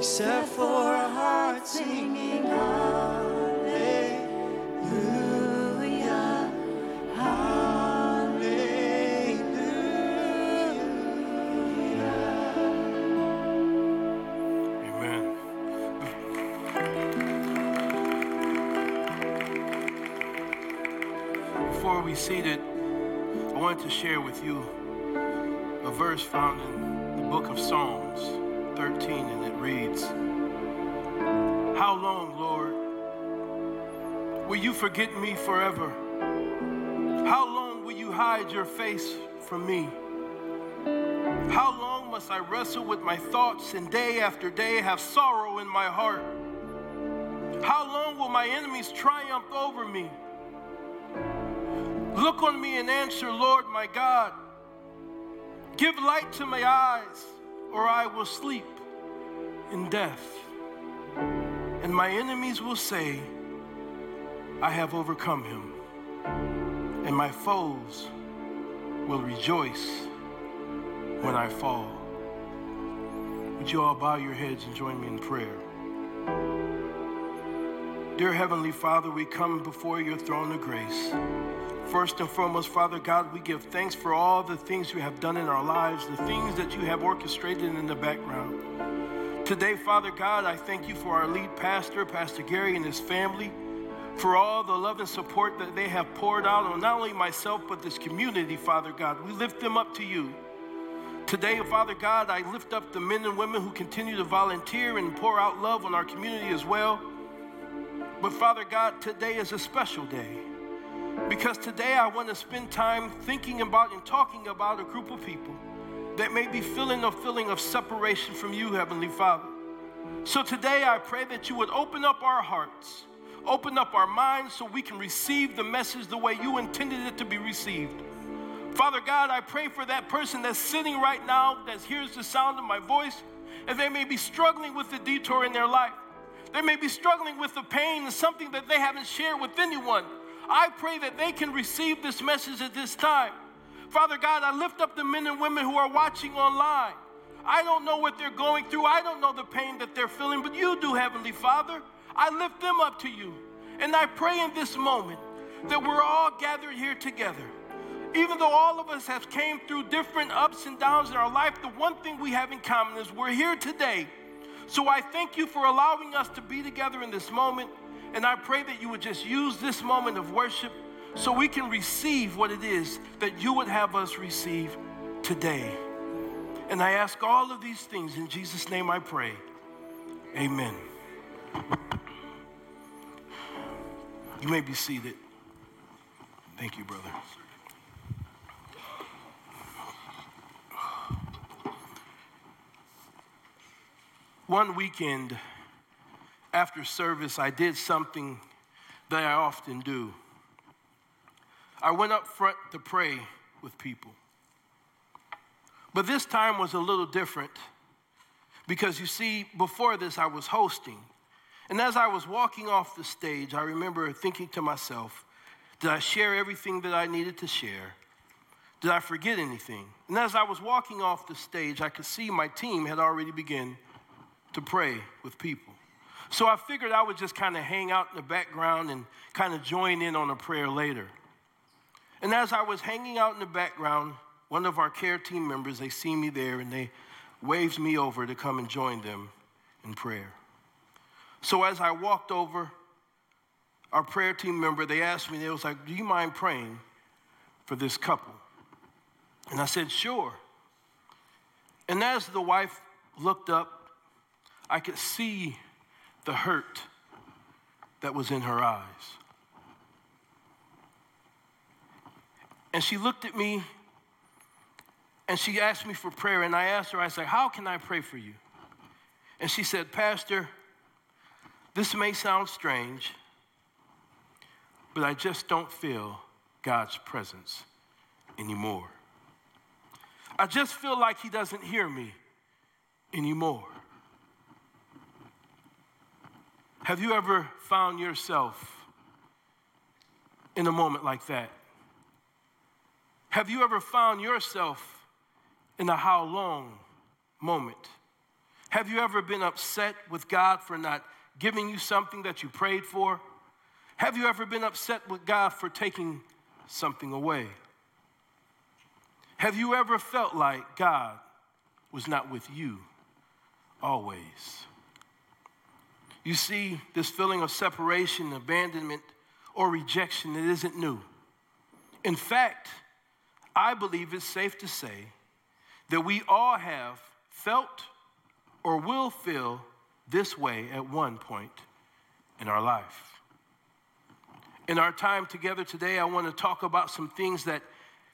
except for a heart singing hallelujah, hallelujah. Amen. Before we seated, I wanted to share with you a verse found in the book of Psalms 13, and it reads How long, Lord, will you forget me forever? How long will you hide your face from me? How long must I wrestle with my thoughts and day after day have sorrow in my heart? How long will my enemies triumph over me? Look on me and answer, Lord my God. Give light to my eyes, or I will sleep in death. And my enemies will say, I have overcome him. And my foes will rejoice when I fall. Would you all bow your heads and join me in prayer? Dear Heavenly Father, we come before your throne of grace. First and foremost, Father God, we give thanks for all the things you have done in our lives, the things that you have orchestrated in the background. Today, Father God, I thank you for our lead pastor, Pastor Gary, and his family, for all the love and support that they have poured out on not only myself, but this community, Father God. We lift them up to you. Today, Father God, I lift up the men and women who continue to volunteer and pour out love on our community as well. But Father God, today is a special day because today I want to spend time thinking about and talking about a group of people that may be feeling a feeling of separation from you, Heavenly Father. So today I pray that you would open up our hearts, open up our minds so we can receive the message the way you intended it to be received. Father God, I pray for that person that's sitting right now that hears the sound of my voice and they may be struggling with the detour in their life. They may be struggling with the pain and something that they haven't shared with anyone. I pray that they can receive this message at this time. Father God, I lift up the men and women who are watching online. I don't know what they're going through. I don't know the pain that they're feeling, but you do, Heavenly Father. I lift them up to you. And I pray in this moment that we're all gathered here together. Even though all of us have came through different ups and downs in our life, the one thing we have in common is we're here today so I thank you for allowing us to be together in this moment. And I pray that you would just use this moment of worship so we can receive what it is that you would have us receive today. And I ask all of these things in Jesus' name I pray. Amen. You may be seated. Thank you, brother. One weekend after service, I did something that I often do. I went up front to pray with people. But this time was a little different because you see, before this, I was hosting. And as I was walking off the stage, I remember thinking to myself, did I share everything that I needed to share? Did I forget anything? And as I was walking off the stage, I could see my team had already begun to pray with people. So I figured I would just kind of hang out in the background and kind of join in on a prayer later. And as I was hanging out in the background, one of our care team members, they see me there and they waved me over to come and join them in prayer. So as I walked over, our prayer team member, they asked me, they was like, do you mind praying for this couple? And I said, sure. And as the wife looked up I could see the hurt that was in her eyes. And she looked at me and she asked me for prayer. And I asked her, I said, How can I pray for you? And she said, Pastor, this may sound strange, but I just don't feel God's presence anymore. I just feel like He doesn't hear me anymore. Have you ever found yourself in a moment like that? Have you ever found yourself in a how long moment? Have you ever been upset with God for not giving you something that you prayed for? Have you ever been upset with God for taking something away? Have you ever felt like God was not with you always? You see, this feeling of separation, abandonment, or rejection, it isn't new. In fact, I believe it's safe to say that we all have felt or will feel this way at one point in our life. In our time together today, I want to talk about some things that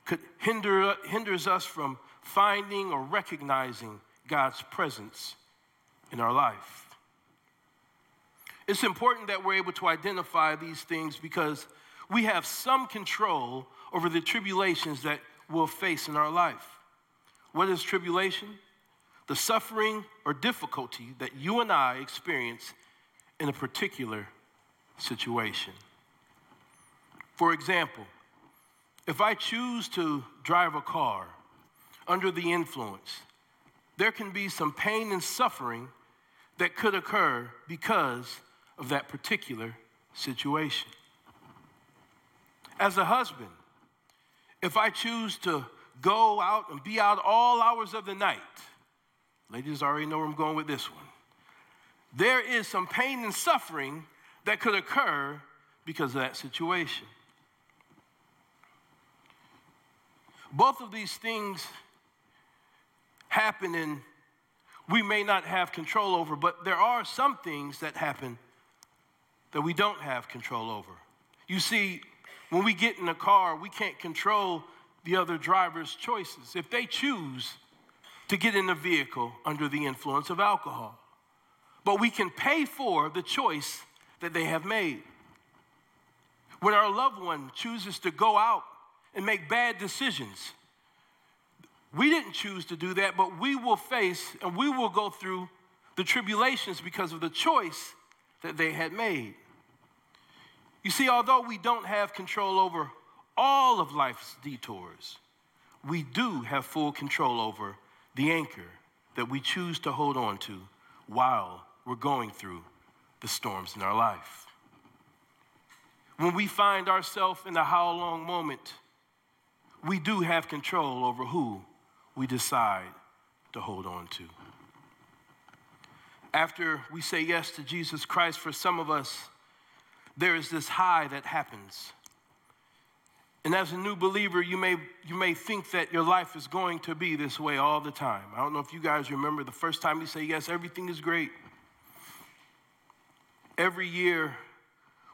could hinder hinders us from finding or recognizing God's presence in our life. It's important that we're able to identify these things because we have some control over the tribulations that we'll face in our life. What is tribulation? The suffering or difficulty that you and I experience in a particular situation. For example, if I choose to drive a car under the influence, there can be some pain and suffering that could occur because of that particular situation. As a husband, if I choose to go out and be out all hours of the night, ladies already know where I'm going with this one, there is some pain and suffering that could occur because of that situation. Both of these things happen and we may not have control over, but there are some things that happen that we don't have control over. You see, when we get in a car, we can't control the other driver's choices. If they choose to get in the vehicle under the influence of alcohol, but we can pay for the choice that they have made. When our loved one chooses to go out and make bad decisions, we didn't choose to do that, but we will face and we will go through the tribulations because of the choice that they had made. You see, although we don't have control over all of life's detours, we do have full control over the anchor that we choose to hold on to while we're going through the storms in our life. When we find ourselves in a how long moment, we do have control over who we decide to hold on to. After we say yes to Jesus Christ, for some of us, there is this high that happens. And as a new believer, you may, you may think that your life is going to be this way all the time. I don't know if you guys remember the first time you say, Yes, everything is great. Every year,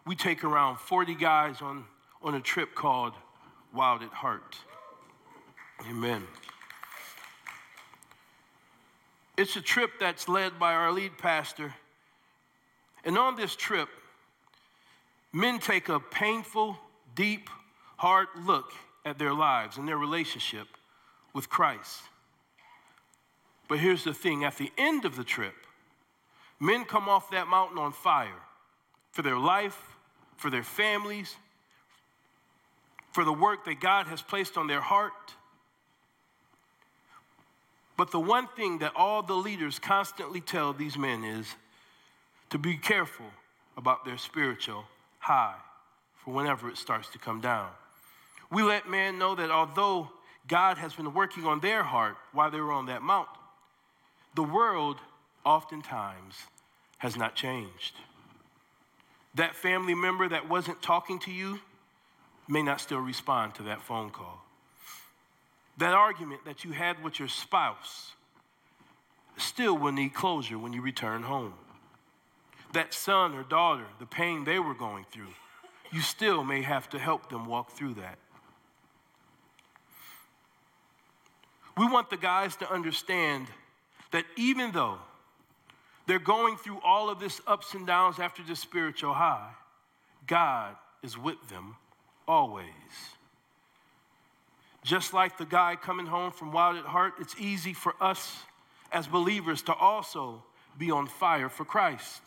we take around 40 guys on, on a trip called Wild at Heart. Amen. It's a trip that's led by our lead pastor. And on this trip, Men take a painful, deep, hard look at their lives and their relationship with Christ. But here's the thing at the end of the trip, men come off that mountain on fire for their life, for their families, for the work that God has placed on their heart. But the one thing that all the leaders constantly tell these men is to be careful about their spiritual high for whenever it starts to come down. We let man know that although God has been working on their heart while they were on that mountain, the world oftentimes has not changed. That family member that wasn't talking to you may not still respond to that phone call. That argument that you had with your spouse still will need closure when you return home that son or daughter, the pain they were going through, you still may have to help them walk through that. We want the guys to understand that even though they're going through all of this ups and downs after the spiritual high, God is with them always. Just like the guy coming home from Wild at Heart, it's easy for us as believers to also be on fire for Christ.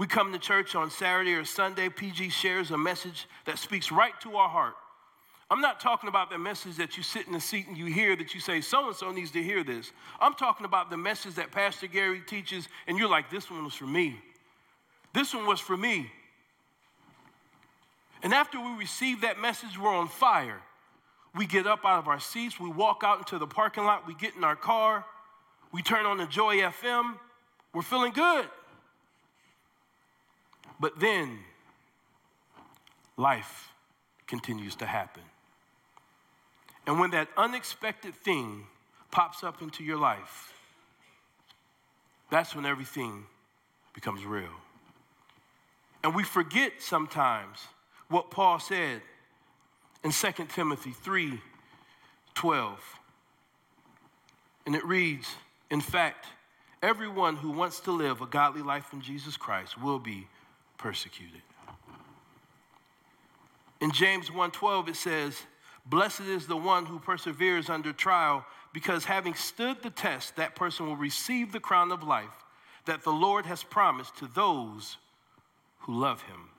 We come to church on Saturday or Sunday, PG shares a message that speaks right to our heart I'm not talking about the message that you sit in the seat and you hear that you say, so and so needs to hear this. I'm talking about the message that Pastor Gary teaches, and you're like, this one was for me. This one was for me. And after we receive that message, we're on fire. We get up out of our seats, we walk out into the parking lot, we get in our car, we turn on the Joy FM, we're feeling good. But then life continues to happen. And when that unexpected thing pops up into your life, that's when everything becomes real. And we forget sometimes what Paul said in 2 Timothy 3 12. And it reads, In fact, everyone who wants to live a godly life in Jesus Christ will be persecuted. In James 1:12 it says, "Blessed is the one who perseveres under trial, because having stood the test, that person will receive the crown of life that the Lord has promised to those who love him."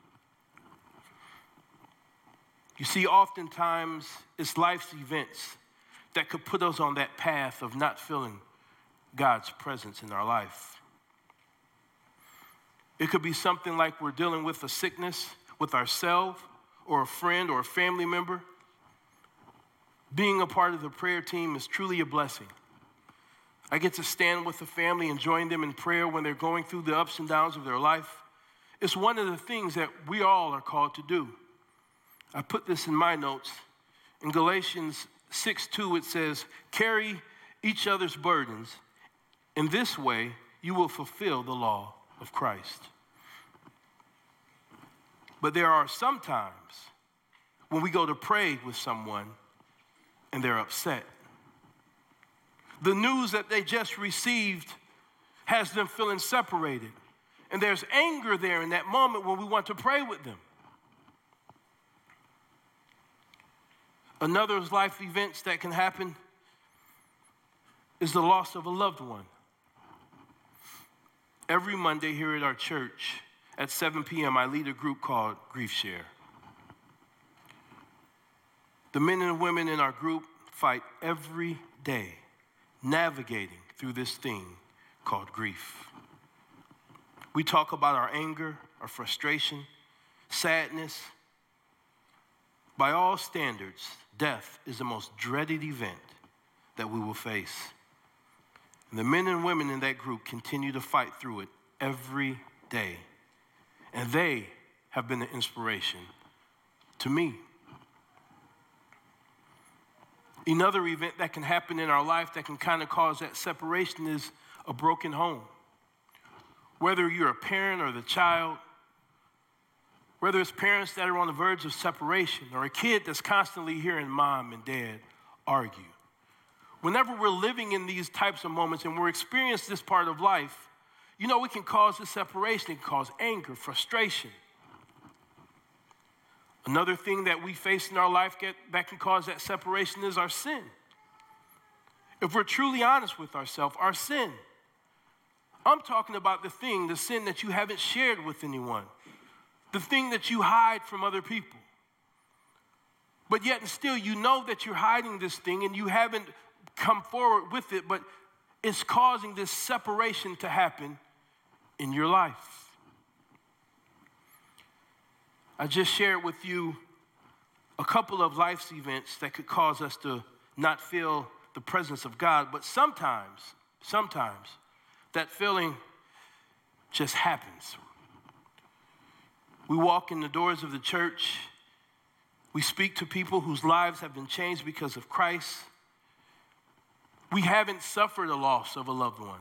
You see, oftentimes it's life's events that could put us on that path of not feeling God's presence in our life. It could be something like we're dealing with a sickness with ourselves or a friend or a family member. Being a part of the prayer team is truly a blessing. I get to stand with the family and join them in prayer when they're going through the ups and downs of their life. It's one of the things that we all are called to do. I put this in my notes. In Galatians 6 2, it says, Carry each other's burdens. In this way, you will fulfill the law of Christ. But there are some times when we go to pray with someone and they're upset. The news that they just received has them feeling separated. And there's anger there in that moment when we want to pray with them. Another life events that can happen is the loss of a loved one. Every Monday here at our church at 7 p.m., I lead a group called Grief Share. The men and women in our group fight every day navigating through this thing called grief. We talk about our anger, our frustration, sadness. By all standards, death is the most dreaded event that we will face. And the men and women in that group continue to fight through it every day. And they have been the inspiration to me. Another event that can happen in our life that can kind of cause that separation is a broken home. Whether you're a parent or the child, whether it's parents that are on the verge of separation or a kid that's constantly hearing mom and dad argue. Whenever we're living in these types of moments and we're experiencing this part of life, you know, it can cause a separation, it can cause anger, frustration. Another thing that we face in our life get, that can cause that separation is our sin. If we're truly honest with ourselves, our sin. I'm talking about the thing, the sin that you haven't shared with anyone the thing that you hide from other people. But yet, and still, you know that you're hiding this thing and you haven't come forward with it, but it's causing this separation to happen in your life. I just shared with you a couple of life's events that could cause us to not feel the presence of God, but sometimes, sometimes, that feeling just happens we walk in the doors of the church. We speak to people whose lives have been changed because of Christ. We haven't suffered a loss of a loved one.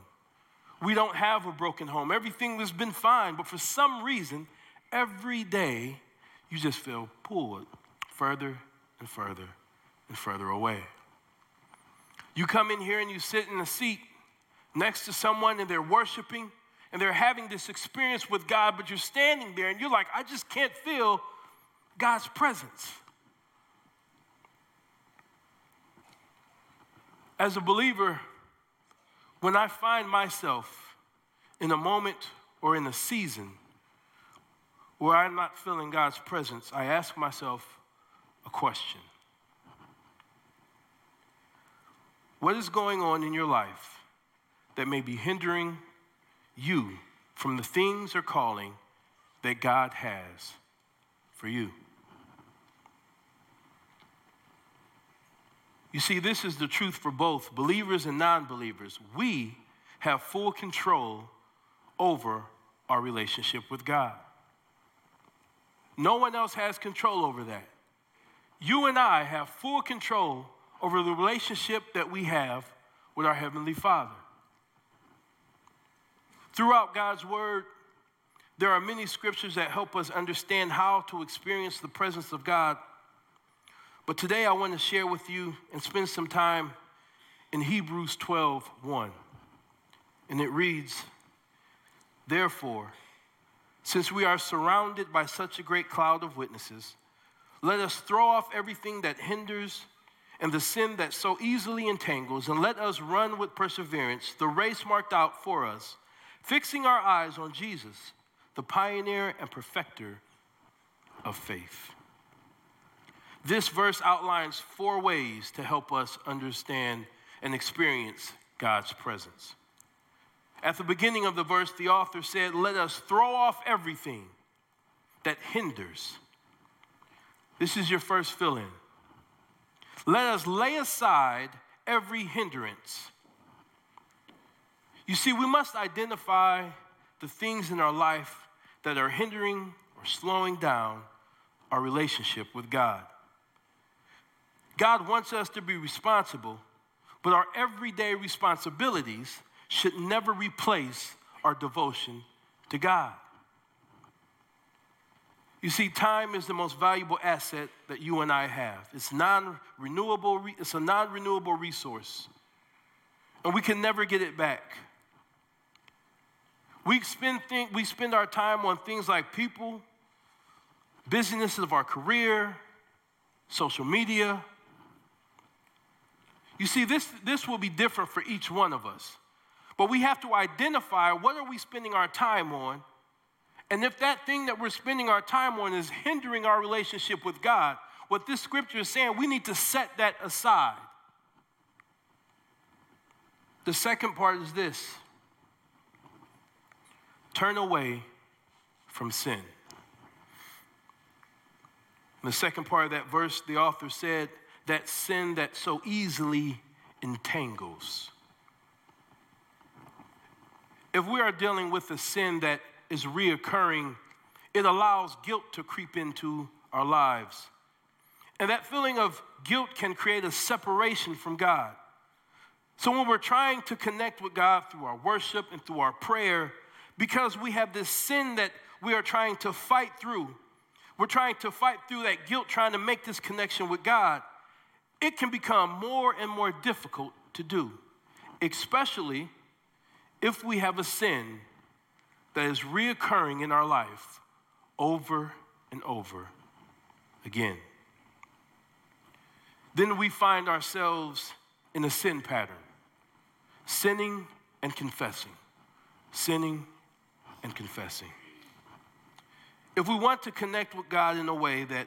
We don't have a broken home. Everything has been fine, but for some reason, every day you just feel pulled further and further and further away. You come in here and you sit in a seat next to someone and they're worshiping and they're having this experience with God, but you're standing there and you're like, I just can't feel God's presence. As a believer, when I find myself in a moment or in a season where I'm not feeling God's presence, I ask myself a question What is going on in your life that may be hindering you from the things or calling that God has for you? You see, this is the truth for both believers and non believers. We have full control over our relationship with God. No one else has control over that. You and I have full control over the relationship that we have with our Heavenly Father. Throughout God's Word, there are many scriptures that help us understand how to experience the presence of God. But today I want to share with you and spend some time in Hebrews 12 1. And it reads, Therefore, since we are surrounded by such a great cloud of witnesses, let us throw off everything that hinders and the sin that so easily entangles, and let us run with perseverance the race marked out for us, fixing our eyes on Jesus, the pioneer and perfecter of faith. This verse outlines four ways to help us understand and experience God's presence. At the beginning of the verse, the author said, Let us throw off everything that hinders. This is your first fill in. Let us lay aside every hindrance. You see, we must identify the things in our life that are hindering or slowing down our relationship with God. God wants us to be responsible, but our everyday responsibilities should never replace our devotion to God. You see, time is the most valuable asset that you and I have. It's non-renewable, it's a non-renewable resource. And we can never get it back. We spend, think, we spend our time on things like people, businesses of our career, social media. You see, this, this will be different for each one of us. But we have to identify what are we spending our time on? And if that thing that we're spending our time on is hindering our relationship with God, what this scripture is saying, we need to set that aside. The second part is this turn away from sin. In the second part of that verse, the author said, that sin that so easily entangles if we are dealing with a sin that is reoccurring, it allows guilt to creep into our lives. And that feeling of guilt can create a separation from God. So when we're trying to connect with God through our worship and through our prayer, because we have this sin that we are trying to fight through, we're trying to fight through that guilt, trying to make this connection with God, it can become more and more difficult to do, especially if we have a sin that is reoccurring in our life over and over again. Then we find ourselves in a sin pattern, sinning and confessing, sinning and confessing. If we want to connect with God in a way that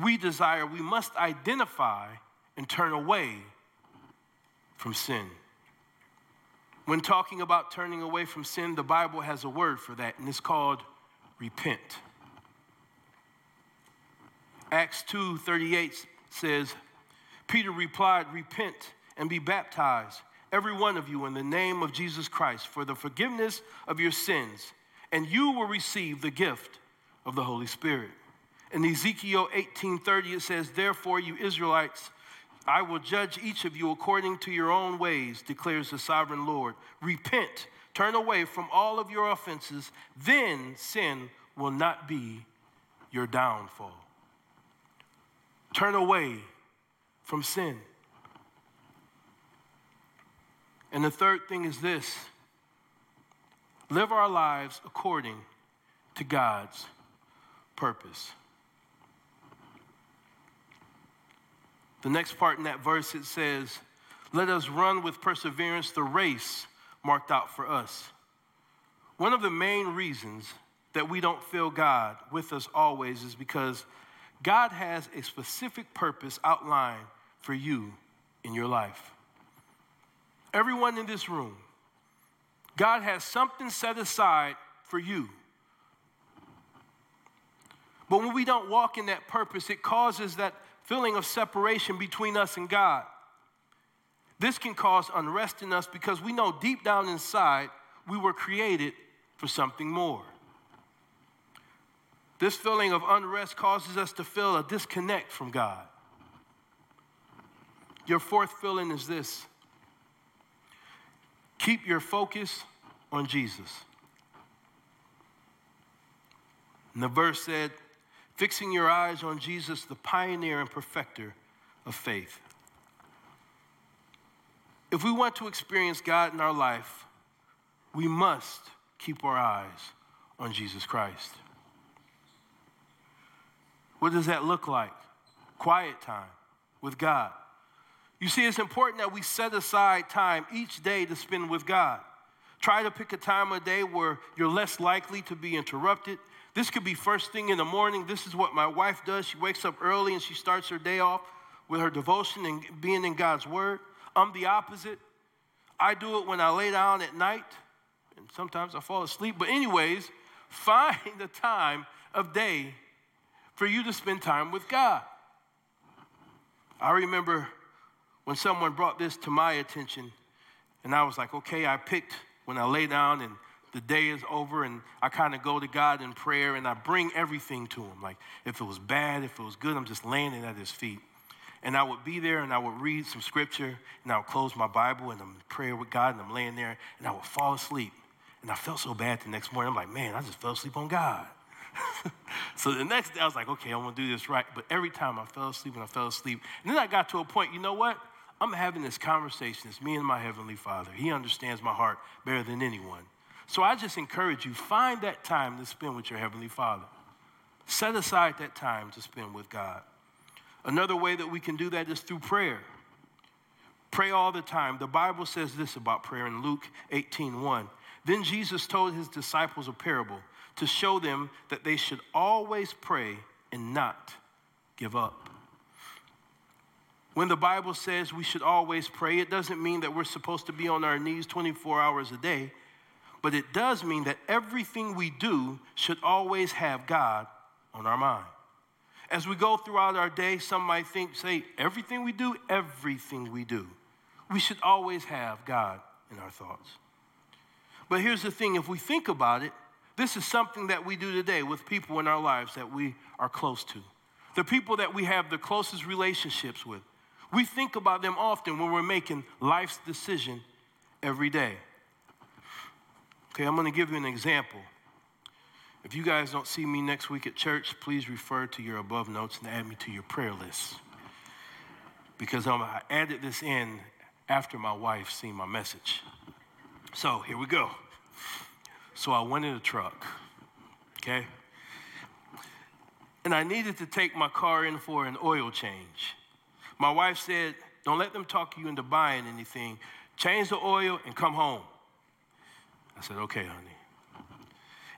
we desire, we must identify and turn away from sin. When talking about turning away from sin, the Bible has a word for that, and it's called repent. Acts 2:38 says, Peter replied, "Repent and be baptized, every one of you in the name of Jesus Christ for the forgiveness of your sins, and you will receive the gift of the Holy Spirit." In Ezekiel 18:30 it says, "Therefore you Israelites I will judge each of you according to your own ways, declares the sovereign Lord. Repent, turn away from all of your offenses, then sin will not be your downfall. Turn away from sin. And the third thing is this live our lives according to God's purpose. The next part in that verse it says, Let us run with perseverance the race marked out for us. One of the main reasons that we don't feel God with us always is because God has a specific purpose outlined for you in your life. everyone in this room, God has something set aside for you. But when we don't walk in that purpose, it causes that feeling of separation between us and God. This can cause unrest in us because we know deep down inside we were created for something more. This feeling of unrest causes us to feel a disconnect from God. Your fourth feeling is this keep your focus on Jesus. And the verse said, fixing your eyes on Jesus, the pioneer and perfecter of faith. If we want to experience God in our life, we must keep our eyes on Jesus Christ. What does that look like? Quiet time with God. You see, it's important that we set aside time each day to spend with God. Try to pick a time of day where you're less likely to be interrupted. This could be first thing in the morning. This is what my wife does. She wakes up early and she starts her day off with her devotion and being in God's Word. I'm the opposite. I do it when I lay down at night, and sometimes I fall asleep. But, anyways, find a time of day for you to spend time with God. I remember when someone brought this to my attention, and I was like, okay, I picked when I lay down and the day is over, and I kind of go to God in prayer and I bring everything to Him. Like, if it was bad, if it was good, I'm just laying it at His feet. And I would be there and I would read some scripture and I would close my Bible and I'm in prayer with God and I'm laying there and I would fall asleep. And I felt so bad the next morning. I'm like, man, I just fell asleep on God. so the next day I was like, okay, I'm gonna do this right. But every time I fell asleep and I fell asleep. And then I got to a point, you know what? I'm having this conversation. It's me and my Heavenly Father. He understands my heart better than anyone. So I just encourage you, find that time to spend with your Heavenly Father. Set aside that time to spend with God. Another way that we can do that is through prayer. Pray all the time. The Bible says this about prayer in Luke 18 1. Then Jesus told his disciples a parable to show them that they should always pray and not give up. When the Bible says we should always pray, it doesn't mean that we're supposed to be on our knees 24 hours a day, but it does mean that everything we do should always have God on our mind. As we go throughout our day, some might think, say, everything we do, everything we do. We should always have God in our thoughts. But here's the thing if we think about it, this is something that we do today with people in our lives that we are close to, the people that we have the closest relationships with. We think about them often when we're making life's decision every day. Okay, I'm going to give you an example. If you guys don't see me next week at church, please refer to your above notes and add me to your prayer list. Because um, I added this in after my wife seen my message. So here we go. So I went in a truck, okay? And I needed to take my car in for an oil change. My wife said, Don't let them talk you into buying anything. Change the oil and come home. I said, Okay, honey.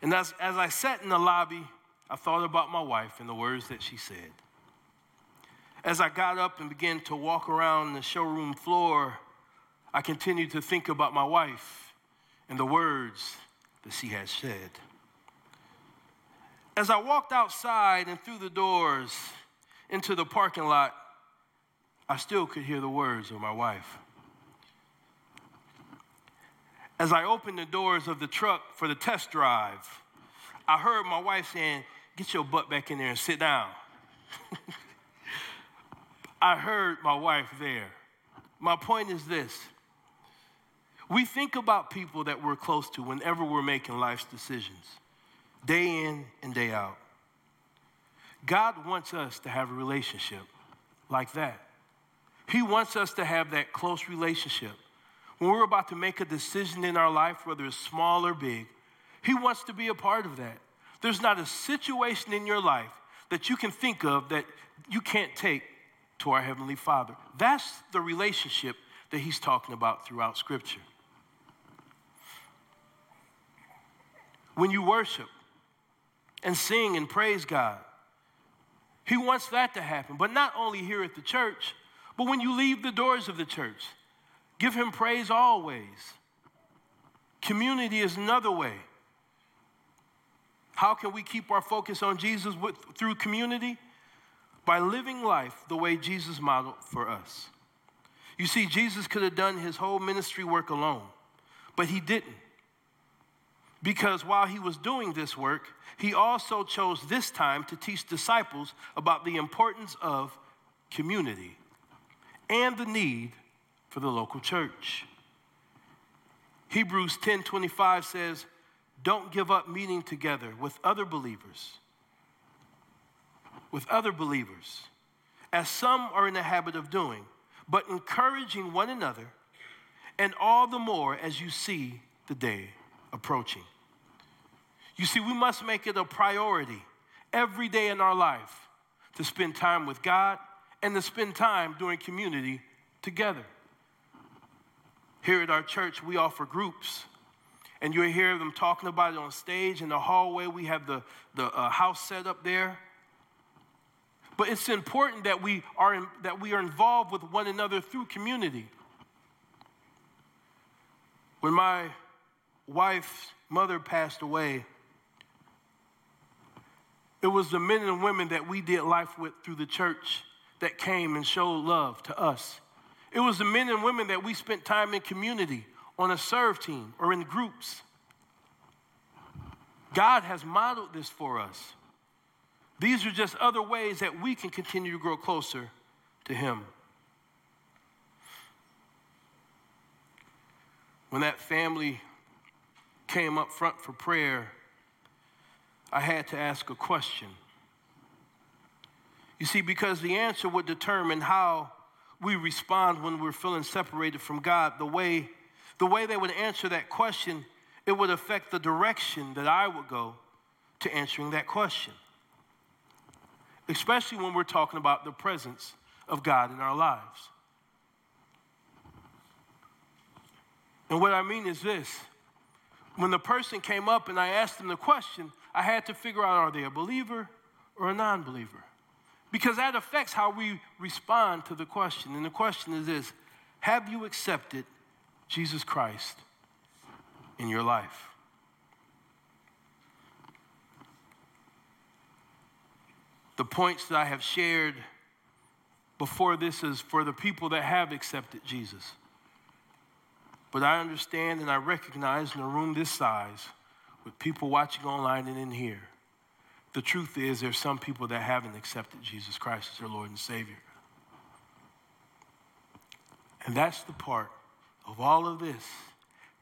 And as, as I sat in the lobby, I thought about my wife and the words that she said. As I got up and began to walk around the showroom floor, I continued to think about my wife and the words that she had said. As I walked outside and through the doors into the parking lot, I still could hear the words of my wife. As I opened the doors of the truck for the test drive, I heard my wife saying, Get your butt back in there and sit down. I heard my wife there. My point is this we think about people that we're close to whenever we're making life's decisions, day in and day out. God wants us to have a relationship like that. He wants us to have that close relationship when we're about to make a decision in our life, whether it's small or big, He wants to be a part of that. There's not a situation in your life that you can think of that you can't take to our Heavenly Father. That's the relationship that He's talking about throughout Scripture. When you worship and sing and praise God, He wants that to happen. But not only here at the church, but when you leave the doors of the church. Give him praise always. Community is another way. How can we keep our focus on Jesus with, through community? By living life the way Jesus modeled for us. You see, Jesus could have done his whole ministry work alone, but he didn't. Because while he was doing this work, he also chose this time to teach disciples about the importance of community and the need for the local church. Hebrews 10:25 says, "Don't give up meeting together with other believers." With other believers, as some are in the habit of doing, but encouraging one another, and all the more as you see the day approaching. You see, we must make it a priority every day in our life to spend time with God and to spend time doing community together. Here at our church, we offer groups, and you'll hear them talking about it on stage in the hallway. We have the, the uh, house set up there. But it's important that we, are in, that we are involved with one another through community. When my wife's mother passed away, it was the men and women that we did life with through the church that came and showed love to us. It was the men and women that we spent time in community, on a serve team, or in groups. God has modeled this for us. These are just other ways that we can continue to grow closer to Him. When that family came up front for prayer, I had to ask a question. You see, because the answer would determine how we respond when we're feeling separated from God, the way, the way they would answer that question, it would affect the direction that I would go to answering that question. Especially when we're talking about the presence of God in our lives. And what I mean is this when the person came up and I asked them the question, I had to figure out are they a believer or a non believer? Because that affects how we respond to the question. And the question is this Have you accepted Jesus Christ in your life? The points that I have shared before this is for the people that have accepted Jesus. But I understand and I recognize in a room this size with people watching online and in here, the truth is there's some people that haven't accepted Jesus Christ as their Lord and Savior. And that's the part of all of this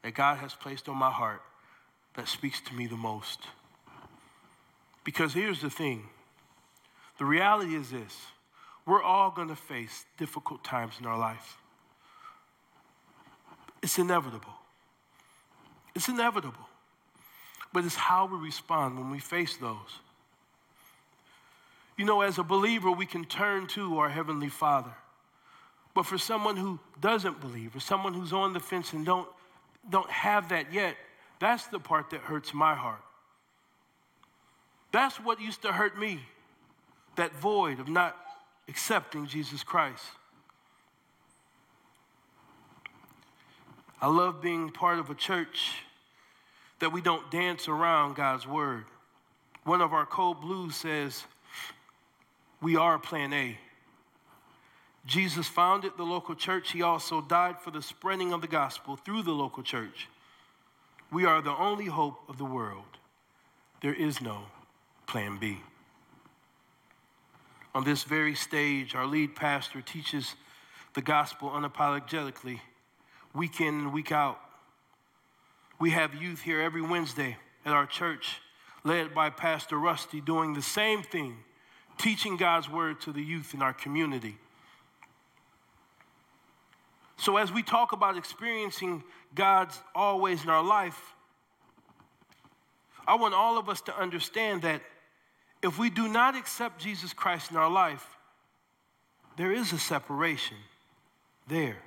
that God has placed on my heart that speaks to me the most. Because here's the thing the reality is this we're all going to face difficult times in our life. It's inevitable. It's inevitable but it's how we respond when we face those. You know, as a believer, we can turn to our Heavenly Father. But for someone who doesn't believe, or someone who's on the fence and don't, don't have that yet, that's the part that hurts my heart. That's what used to hurt me, that void of not accepting Jesus Christ. I love being part of a church that we don't dance around God's word. One of our core values says, We are plan A. Jesus founded the local church. He also died for the spreading of the gospel through the local church. We are the only hope of the world. There is no plan B. On this very stage, our lead pastor teaches the gospel unapologetically, week in and week out. We have youth here every Wednesday at our church, led by Pastor Rusty, doing the same thing, teaching God's word to the youth in our community. So, as we talk about experiencing God's always in our life, I want all of us to understand that if we do not accept Jesus Christ in our life, there is a separation there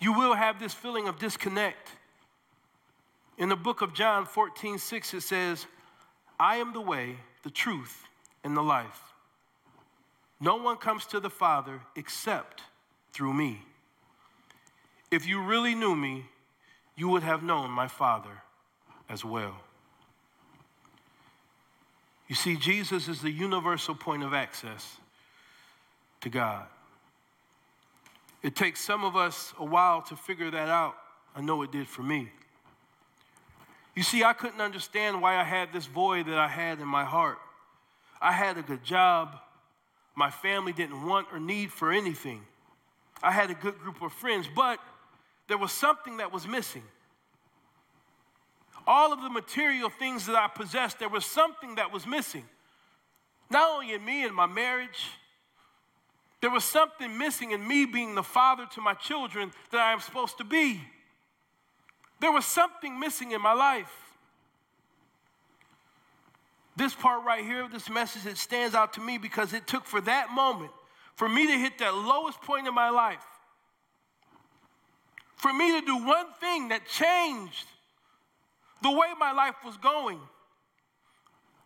you will have this feeling of disconnect. In the book of John 14, 6, it says, I am the way, the truth, and the life. No one comes to the Father except through me. If you really knew me, you would have known my Father as well. You see, Jesus is the universal point of access to God. It takes some of us a while to figure that out. I know it did for me. You see, I couldn't understand why I had this void that I had in my heart. I had a good job. My family didn't want or need for anything. I had a good group of friends, but there was something that was missing. All of the material things that I possessed, there was something that was missing. Not only in me and my marriage, there was something missing in me being the father to my children that I am supposed to be. There was something missing in my life. This part right here of this message, it stands out to me because it took for that moment, for me to hit that lowest point in my life, for me to do one thing that changed the way my life was going.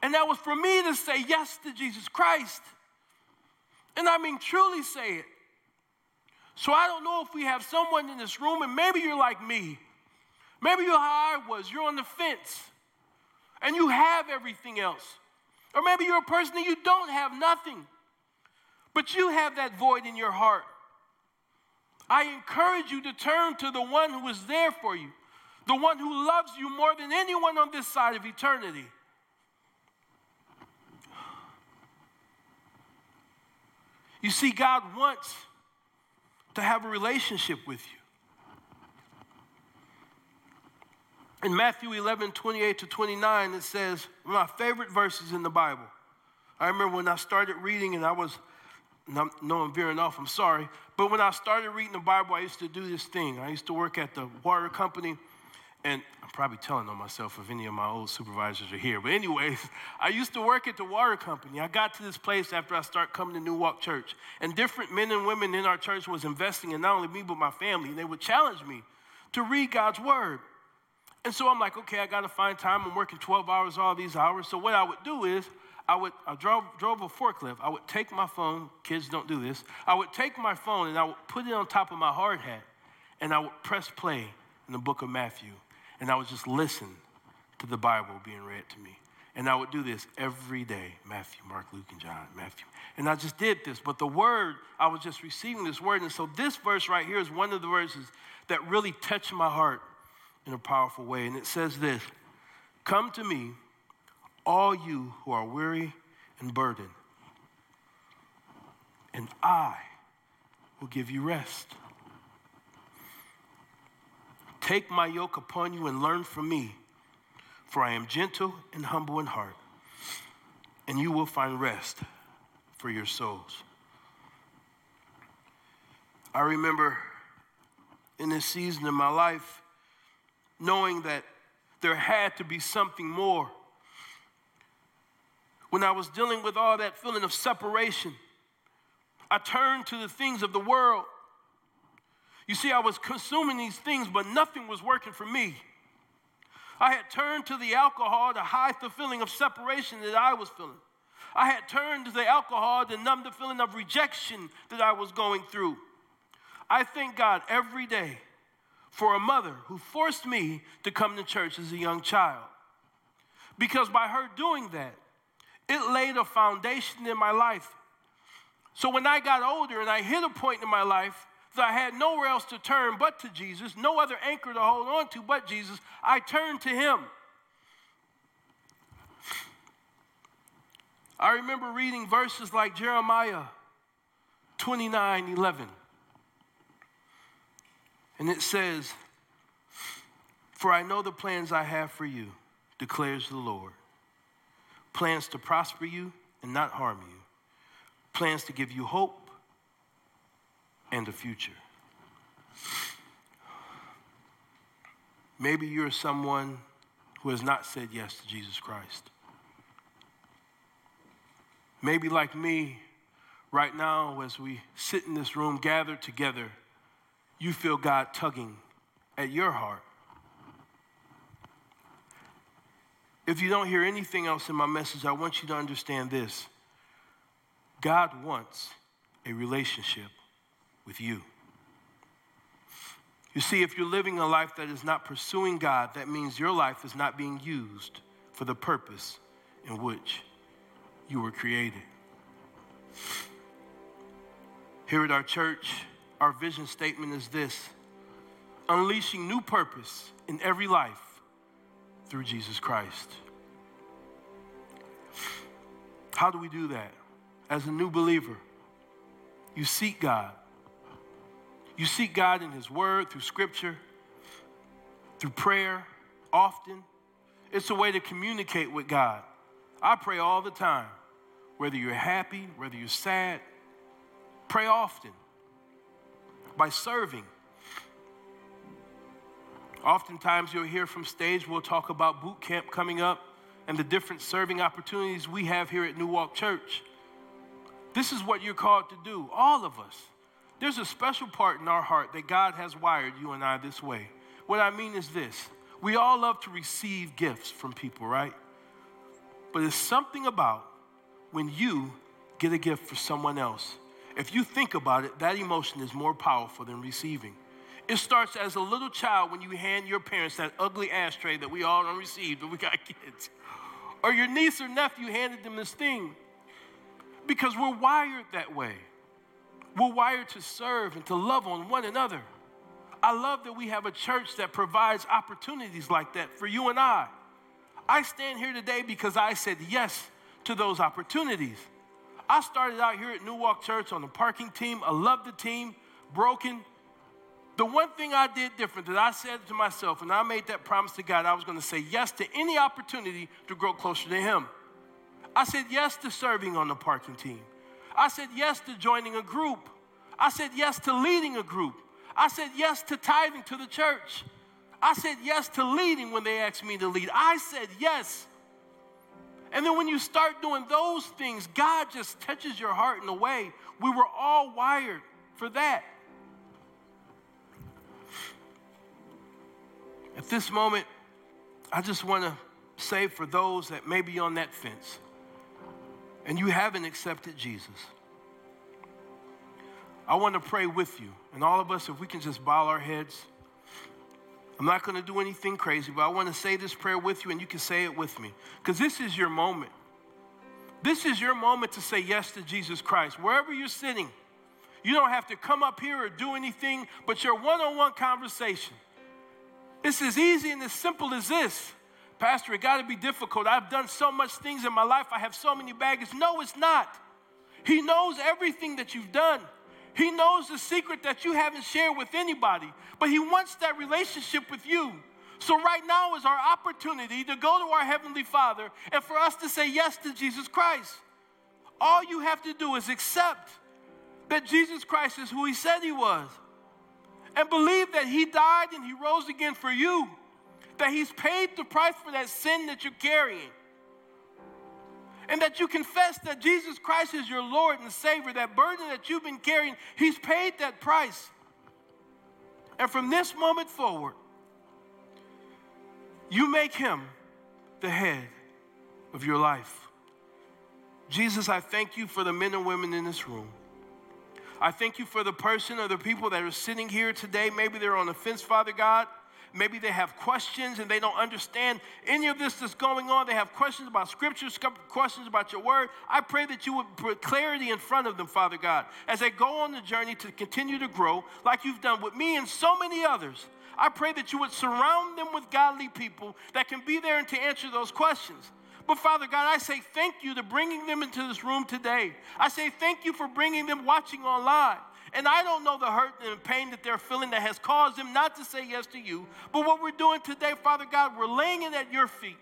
And that was for me to say yes to Jesus Christ. And I mean, truly say it. So I don't know if we have someone in this room, and maybe you're like me. Maybe you're how I was. You're on the fence, and you have everything else. Or maybe you're a person that you don't have nothing, but you have that void in your heart. I encourage you to turn to the one who is there for you, the one who loves you more than anyone on this side of eternity. You see, God wants to have a relationship with you. In Matthew 11, 28 to 29, it says, my favorite verses in the Bible. I remember when I started reading and I was, no, I'm veering off, I'm sorry. But when I started reading the Bible, I used to do this thing. I used to work at the water company and I'm probably telling on myself if any of my old supervisors are here. But anyways, I used to work at the water company. I got to this place after I started coming to New Walk Church. And different men and women in our church was investing in not only me, but my family. And they would challenge me to read God's word. And so I'm like, okay, I got to find time. I'm working 12 hours all these hours. So what I would do is I would I drove, drove a forklift. I would take my phone. Kids don't do this. I would take my phone and I would put it on top of my hard hat. And I would press play in the book of Matthew and I would just listen to the Bible being read to me. And I would do this every day Matthew, Mark, Luke, and John, Matthew. And I just did this. But the word, I was just receiving this word. And so this verse right here is one of the verses that really touched my heart in a powerful way. And it says this Come to me, all you who are weary and burdened, and I will give you rest. Take my yoke upon you and learn from me, for I am gentle and humble in heart, and you will find rest for your souls. I remember in this season of my life knowing that there had to be something more. When I was dealing with all that feeling of separation, I turned to the things of the world you see, I was consuming these things, but nothing was working for me. I had turned to the alcohol to hide the feeling of separation that I was feeling. I had turned to the alcohol to numb the feeling of rejection that I was going through. I thank God every day for a mother who forced me to come to church as a young child. Because by her doing that, it laid a foundation in my life. So when I got older and I hit a point in my life that I had nowhere else to turn but to Jesus, no other anchor to hold on to but Jesus, I turned to Him. I remember reading verses like Jeremiah 29 11. And it says, For I know the plans I have for you, declares the Lord. Plans to prosper you and not harm you, plans to give you hope and a future. Maybe you're someone who has not said yes to Jesus Christ. Maybe, like me, right now, as we sit in this room gathered together, you feel God tugging at your heart. If you don't hear anything else in my message, I want you to understand this God wants a relationship with you. You see, if you're living a life that is not pursuing God, that means your life is not being used for the purpose in which you were created. Here at our church, our vision statement is this unleashing new purpose in every life through Jesus Christ. How do we do that? As a new believer, you seek God. You seek God in His Word, through Scripture, through prayer, often. It's a way to communicate with God. I pray all the time, whether you're happy, whether you're sad, pray often by serving. Oftentimes, you'll hear from stage, we'll talk about boot camp coming up and the different serving opportunities we have here at New Walk Church. This is what you're called to do, all of us. There's a special part in our heart that God has wired you and I this way. What I mean is this we all love to receive gifts from people, right? But there's something about when you get a gift for someone else. If you think about it, that emotion is more powerful than receiving. It starts as a little child when you hand your parents that ugly ashtray that we all don't receive, but we got kids. Or your niece or nephew handed them this thing. Because we're wired that way. We're wired to serve and to love on one another. I love that we have a church that provides opportunities like that for you and I. I stand here today because I said yes to those opportunities. I started out here at New Walk Church on the parking team. I love the team, broken. The one thing I did different that I said to myself, and I made that promise to God, I was going to say yes to any opportunity to grow closer to Him. I said yes to serving on the parking team. I said yes to joining a group. I said yes to leading a group. I said yes to tithing to the church. I said yes to leading when they asked me to lead. I said yes. And then when you start doing those things, God just touches your heart in a way. We were all wired for that. At this moment, I just want to say for those that may be on that fence and you haven't accepted Jesus, I want to pray with you. And all of us, if we can just bow our heads. I'm not going to do anything crazy, but I want to say this prayer with you, and you can say it with me. Because this is your moment. This is your moment to say yes to Jesus Christ. Wherever you're sitting, you don't have to come up here or do anything, but your one on one conversation. It's as easy and as simple as this. Pastor, it got to be difficult. I've done so much things in my life. I have so many baggage. No, it's not. He knows everything that you've done. He knows the secret that you haven't shared with anybody, but He wants that relationship with you. So, right now is our opportunity to go to our Heavenly Father and for us to say yes to Jesus Christ. All you have to do is accept that Jesus Christ is who He said He was and believe that He died and He rose again for you, that He's paid the price for that sin that you're carrying and that you confess that Jesus Christ is your Lord and Savior, that burden that you've been carrying, He's paid that price. And from this moment forward, you make Him the head of your life. Jesus, I thank you for the men and women in this room. I thank you for the person or the people that are sitting here today. Maybe they're on the fence, Father God. Maybe they have questions and they don't understand any of this that's going on. They have questions about scriptures, questions about your word. I pray that you would put clarity in front of them, Father God, as they go on the journey to continue to grow like you've done with me and so many others. I pray that you would surround them with godly people that can be there and to answer those questions. But Father God, I say thank you to bringing them into this room today. I say thank you for bringing them watching online. And I don't know the hurt and pain that they're feeling that has caused them not to say yes to you. But what we're doing today, Father God, we're laying it at your feet.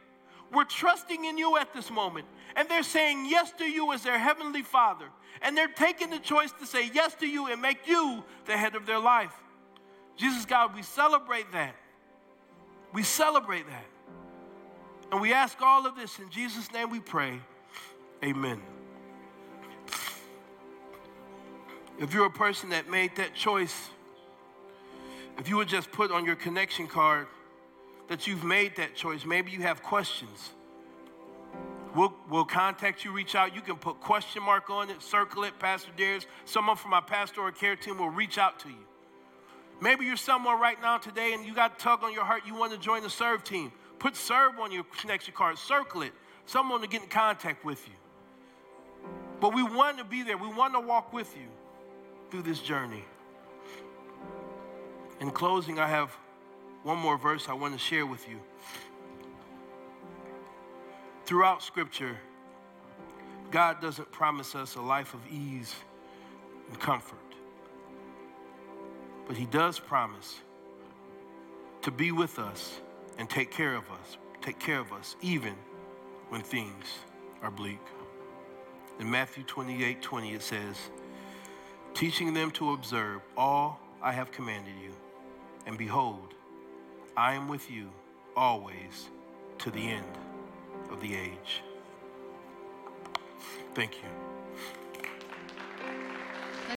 We're trusting in you at this moment. And they're saying yes to you as their heavenly Father. And they're taking the choice to say yes to you and make you the head of their life. Jesus, God, we celebrate that. We celebrate that. And we ask all of this in Jesus' name we pray. Amen. If you're a person that made that choice, if you would just put on your connection card that you've made that choice, maybe you have questions. We'll, we'll contact you, reach out. You can put question mark on it, circle it, Pastor Darius. Someone from our pastoral care team will reach out to you. Maybe you're someone right now today and you got tug on your heart, you want to join the serve team. Put serve on your connection card, circle it, someone to get in contact with you. But we want to be there, we want to walk with you through this journey. In closing, I have one more verse I want to share with you. Throughout Scripture, God doesn't promise us a life of ease and comfort. But He does promise to be with us and take care of us, take care of us, even when things are bleak. In Matthew 28 20, it says, teaching them to observe all I have commanded you. And behold, I am with you always to the end of the age. Thank you.